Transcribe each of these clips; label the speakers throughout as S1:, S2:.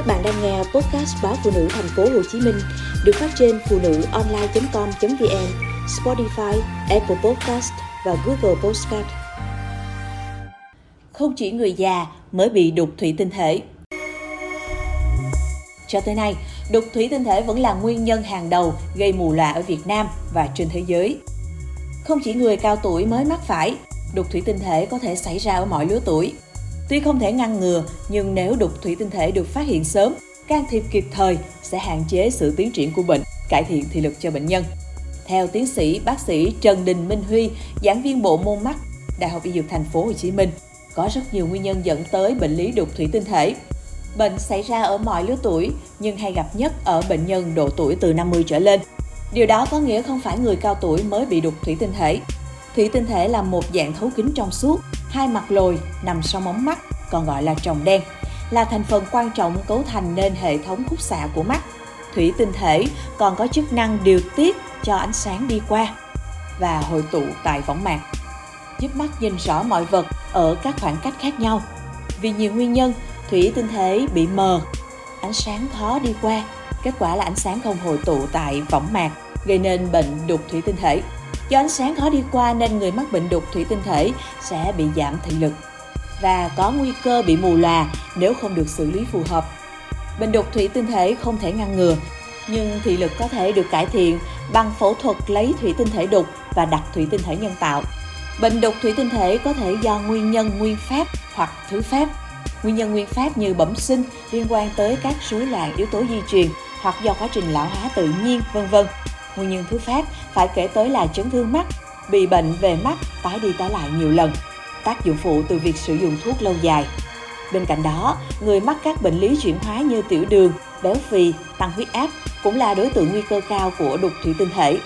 S1: Các bạn đang nghe podcast báo phụ nữ thành phố Hồ Chí Minh được phát trên phụ nữ online.com.vn, Spotify, Apple Podcast và Google Podcast. Không chỉ người già mới bị đục thủy tinh thể. Cho tới nay, đục thủy tinh thể vẫn là nguyên nhân hàng đầu gây mù lòa ở Việt Nam và trên thế giới. Không chỉ người cao tuổi mới mắc phải, đục thủy tinh thể có thể xảy ra ở mọi lứa tuổi. Tuy không thể ngăn ngừa, nhưng nếu đục thủy tinh thể được phát hiện sớm, can thiệp kịp thời sẽ hạn chế sự tiến triển của bệnh, cải thiện thị lực cho bệnh nhân. Theo tiến sĩ bác sĩ Trần Đình Minh Huy, giảng viên bộ môn mắt, Đại học Y Dược Thành phố Hồ Chí Minh, có rất nhiều nguyên nhân dẫn tới bệnh lý đục thủy tinh thể. Bệnh xảy ra ở mọi lứa tuổi, nhưng hay gặp nhất ở bệnh nhân độ tuổi từ 50 trở lên. Điều đó có nghĩa không phải người cao tuổi mới bị đục thủy tinh thể. Thủy tinh thể là một dạng thấu kính trong suốt, hai mặt lồi nằm sau móng mắt, còn gọi là tròng đen, là thành phần quan trọng cấu thành nên hệ thống khúc xạ của mắt. Thủy tinh thể còn có chức năng điều tiết cho ánh sáng đi qua và hội tụ tại võng mạc, giúp mắt nhìn rõ mọi vật ở các khoảng cách khác nhau. Vì nhiều nguyên nhân, thủy tinh thể bị mờ, ánh sáng khó đi qua, kết quả là ánh sáng không hội tụ tại võng mạc, gây nên bệnh đục thủy tinh thể. Do ánh sáng khó đi qua nên người mắc bệnh đục thủy tinh thể sẽ bị giảm thị lực và có nguy cơ bị mù lòa nếu không được xử lý phù hợp. Bệnh đục thủy tinh thể không thể ngăn ngừa, nhưng thị lực có thể được cải thiện bằng phẫu thuật lấy thủy tinh thể đục và đặt thủy tinh thể nhân tạo. Bệnh đục thủy tinh thể có thể do nguyên nhân nguyên phát hoặc thứ phát. Nguyên nhân nguyên phát như bẩm sinh liên quan tới các rối loạn yếu tố di truyền hoặc do quá trình lão hóa tự nhiên, vân vân. Nguyên nhân thứ phát phải kể tới là chấn thương mắt, bị bệnh về mắt tái đi tái lại nhiều lần, tác dụng phụ từ việc sử dụng thuốc lâu dài. Bên cạnh đó, người mắc các bệnh lý chuyển hóa như tiểu đường, béo phì, tăng huyết áp cũng là đối tượng nguy cơ cao của đục thủy tinh thể.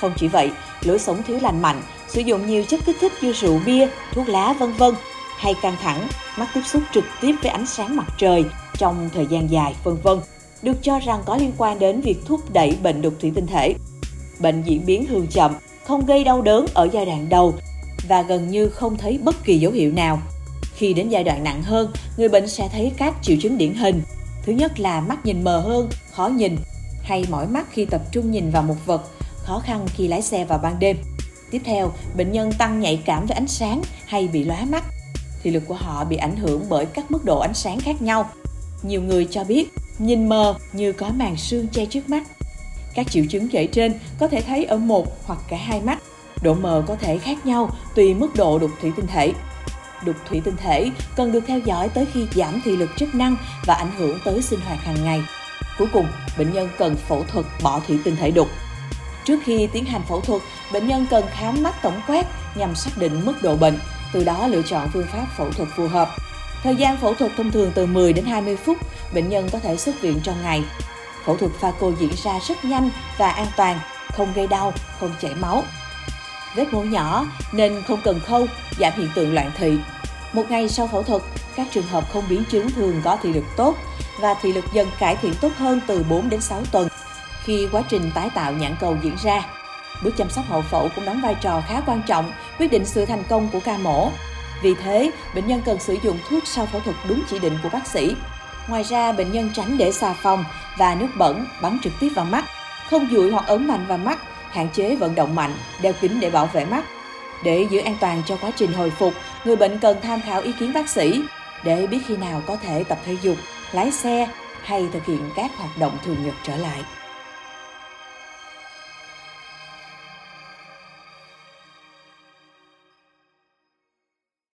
S1: Không chỉ vậy, lối sống thiếu lành mạnh, sử dụng nhiều chất kích thích như rượu bia, thuốc lá vân vân hay căng thẳng, mắt tiếp xúc trực tiếp với ánh sáng mặt trời trong thời gian dài vân vân được cho rằng có liên quan đến việc thúc đẩy bệnh đục thủy tinh thể. Bệnh diễn biến thường chậm, không gây đau đớn ở giai đoạn đầu và gần như không thấy bất kỳ dấu hiệu nào. Khi đến giai đoạn nặng hơn, người bệnh sẽ thấy các triệu chứng điển hình. Thứ nhất là mắt nhìn mờ hơn, khó nhìn, hay mỏi mắt khi tập trung nhìn vào một vật, khó khăn khi lái xe vào ban đêm. Tiếp theo, bệnh nhân tăng nhạy cảm với ánh sáng hay bị lóa mắt. Thị lực của họ bị ảnh hưởng bởi các mức độ ánh sáng khác nhau. Nhiều người cho biết nhìn mờ như có màn sương che trước mắt. Các triệu chứng kể trên có thể thấy ở một hoặc cả hai mắt. Độ mờ có thể khác nhau tùy mức độ đục thủy tinh thể. Đục thủy tinh thể cần được theo dõi tới khi giảm thị lực chức năng và ảnh hưởng tới sinh hoạt hàng ngày. Cuối cùng, bệnh nhân cần phẫu thuật bỏ thủy tinh thể đục. Trước khi tiến hành phẫu thuật, bệnh nhân cần khám mắt tổng quát nhằm xác định mức độ bệnh, từ đó lựa chọn phương pháp phẫu thuật phù hợp. Thời gian phẫu thuật thông thường từ 10 đến 20 phút, bệnh nhân có thể xuất viện trong ngày. Phẫu thuật pha cô diễn ra rất nhanh và an toàn, không gây đau, không chảy máu. Vết mổ nhỏ nên không cần khâu, giảm hiện tượng loạn thị. Một ngày sau phẫu thuật, các trường hợp không biến chứng thường có thị lực tốt và thị lực dần cải thiện tốt hơn từ 4 đến 6 tuần khi quá trình tái tạo nhãn cầu diễn ra. Bước chăm sóc hậu phẫu cũng đóng vai trò khá quan trọng quyết định sự thành công của ca mổ. Vì thế, bệnh nhân cần sử dụng thuốc sau phẫu thuật đúng chỉ định của bác sĩ. Ngoài ra, bệnh nhân tránh để xà phòng và nước bẩn bắn trực tiếp vào mắt, không dụi hoặc ấn mạnh vào mắt, hạn chế vận động mạnh, đeo kính để bảo vệ mắt. Để giữ an toàn cho quá trình hồi phục, người bệnh cần tham khảo ý kiến bác sĩ để biết khi nào có thể tập thể dục, lái xe hay thực hiện các hoạt động thường nhật trở lại.